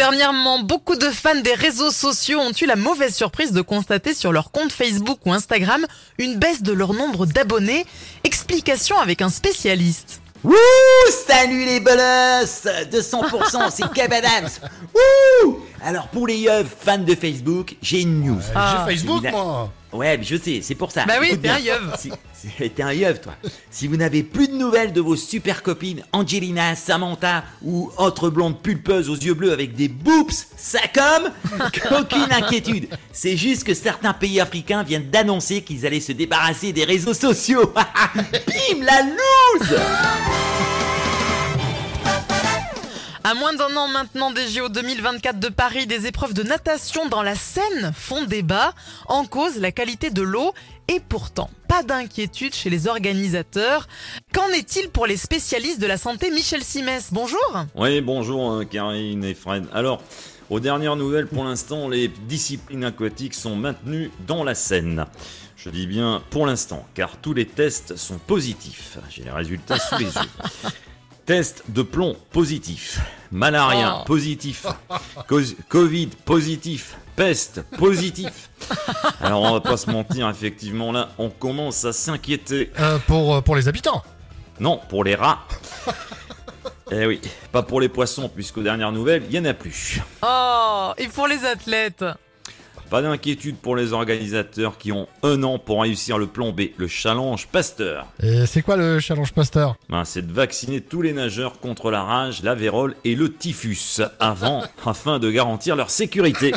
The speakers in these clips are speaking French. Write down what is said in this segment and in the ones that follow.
Dernièrement, beaucoup de fans des réseaux sociaux ont eu la mauvaise surprise de constater sur leur compte Facebook ou Instagram une baisse de leur nombre d'abonnés. Explication avec un spécialiste. Wouh Salut les bolosses De 100%, c'est Kev Adams Wouh Alors pour les yeux fans de Facebook, j'ai une news. Ah. J'ai Facebook, moi. Ouais, mais je sais, c'est pour ça. Bah oui, t'es un bien. yeuve. Si- T'es un yeuve, toi. Si vous n'avez plus de nouvelles de vos super copines Angelina, Samantha ou autres blondes pulpeuses aux yeux bleus avec des boobs, ça comme, aucune inquiétude. C'est juste que certains pays africains viennent d'annoncer qu'ils allaient se débarrasser des réseaux sociaux. Bim, la loose À moins d'un an maintenant des JO 2024 de Paris, des épreuves de natation dans la Seine font débat. En cause, la qualité de l'eau. Et pourtant, pas d'inquiétude chez les organisateurs. Qu'en est-il pour les spécialistes de la santé Michel Simès, bonjour Oui, bonjour euh, Karine et Fred. Alors, aux dernières nouvelles, pour l'instant, les disciplines aquatiques sont maintenues dans la Seine. Je dis bien pour l'instant, car tous les tests sont positifs. J'ai les résultats sous les yeux. Test de plomb positif, malaria Oh. positif, Covid positif, peste positif. Alors on va pas se mentir, effectivement là, on commence à s'inquiéter. Euh, pour, euh, pour les habitants. Non, pour les rats. Eh oui, pas pour les poissons, puisqu'aux dernières nouvelles, il n'y en a plus. Oh, et pour les athlètes Pas d'inquiétude pour les organisateurs qui ont un an pour réussir le plan B, le challenge Pasteur. Et c'est quoi le challenge pasteur? Ben, c'est de vacciner tous les nageurs contre la rage, la vérole et le typhus avant, afin de garantir leur sécurité.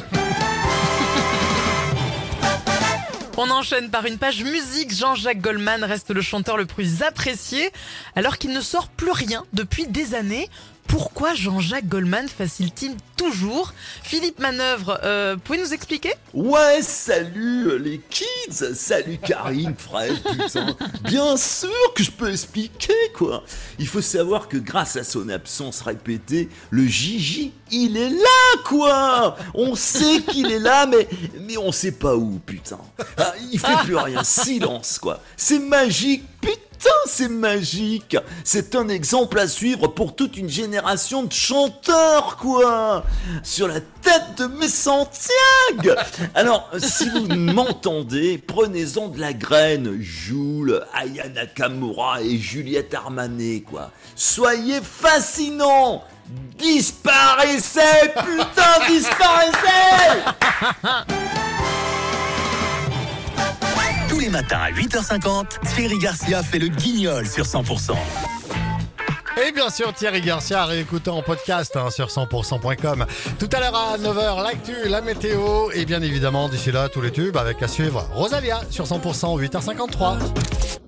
On enchaîne par une page musique. Jean-Jacques Goldman reste le chanteur le plus apprécié alors qu'il ne sort plus rien depuis des années. Pourquoi Jean-Jacques Goldman facile-t-il toujours Philippe Manœuvre, euh, pouvez nous expliquer? Ouais, salut euh, les kids, salut Karine, Fred, putain. Bien sûr que je peux expliquer quoi. Il faut savoir que grâce à son absence répétée, le Gigi, il est là quoi. On sait qu'il est là, mais mais on sait pas où, putain. Ah, il fait plus rien, silence quoi. C'est magique, putain. C'est magique. C'est un exemple à suivre pour toute une génération de chanteurs, quoi. Sur la tête de mes Santiago Alors, si vous m'entendez, prenez-en de la graine, Joule, Aya Nakamura et Juliette Armanet, quoi. Soyez fascinants. Disparaissez, putain, disparaissez Tous les matins à 8h50, Thierry Garcia fait le guignol sur 100%. Et bien sûr, Thierry Garcia, réécouté en podcast hein, sur 100%.com. Tout à l'heure à 9h, l'actu, la météo. Et bien évidemment, d'ici là, tous les tubes avec à suivre Rosalia sur 100%, 8h53.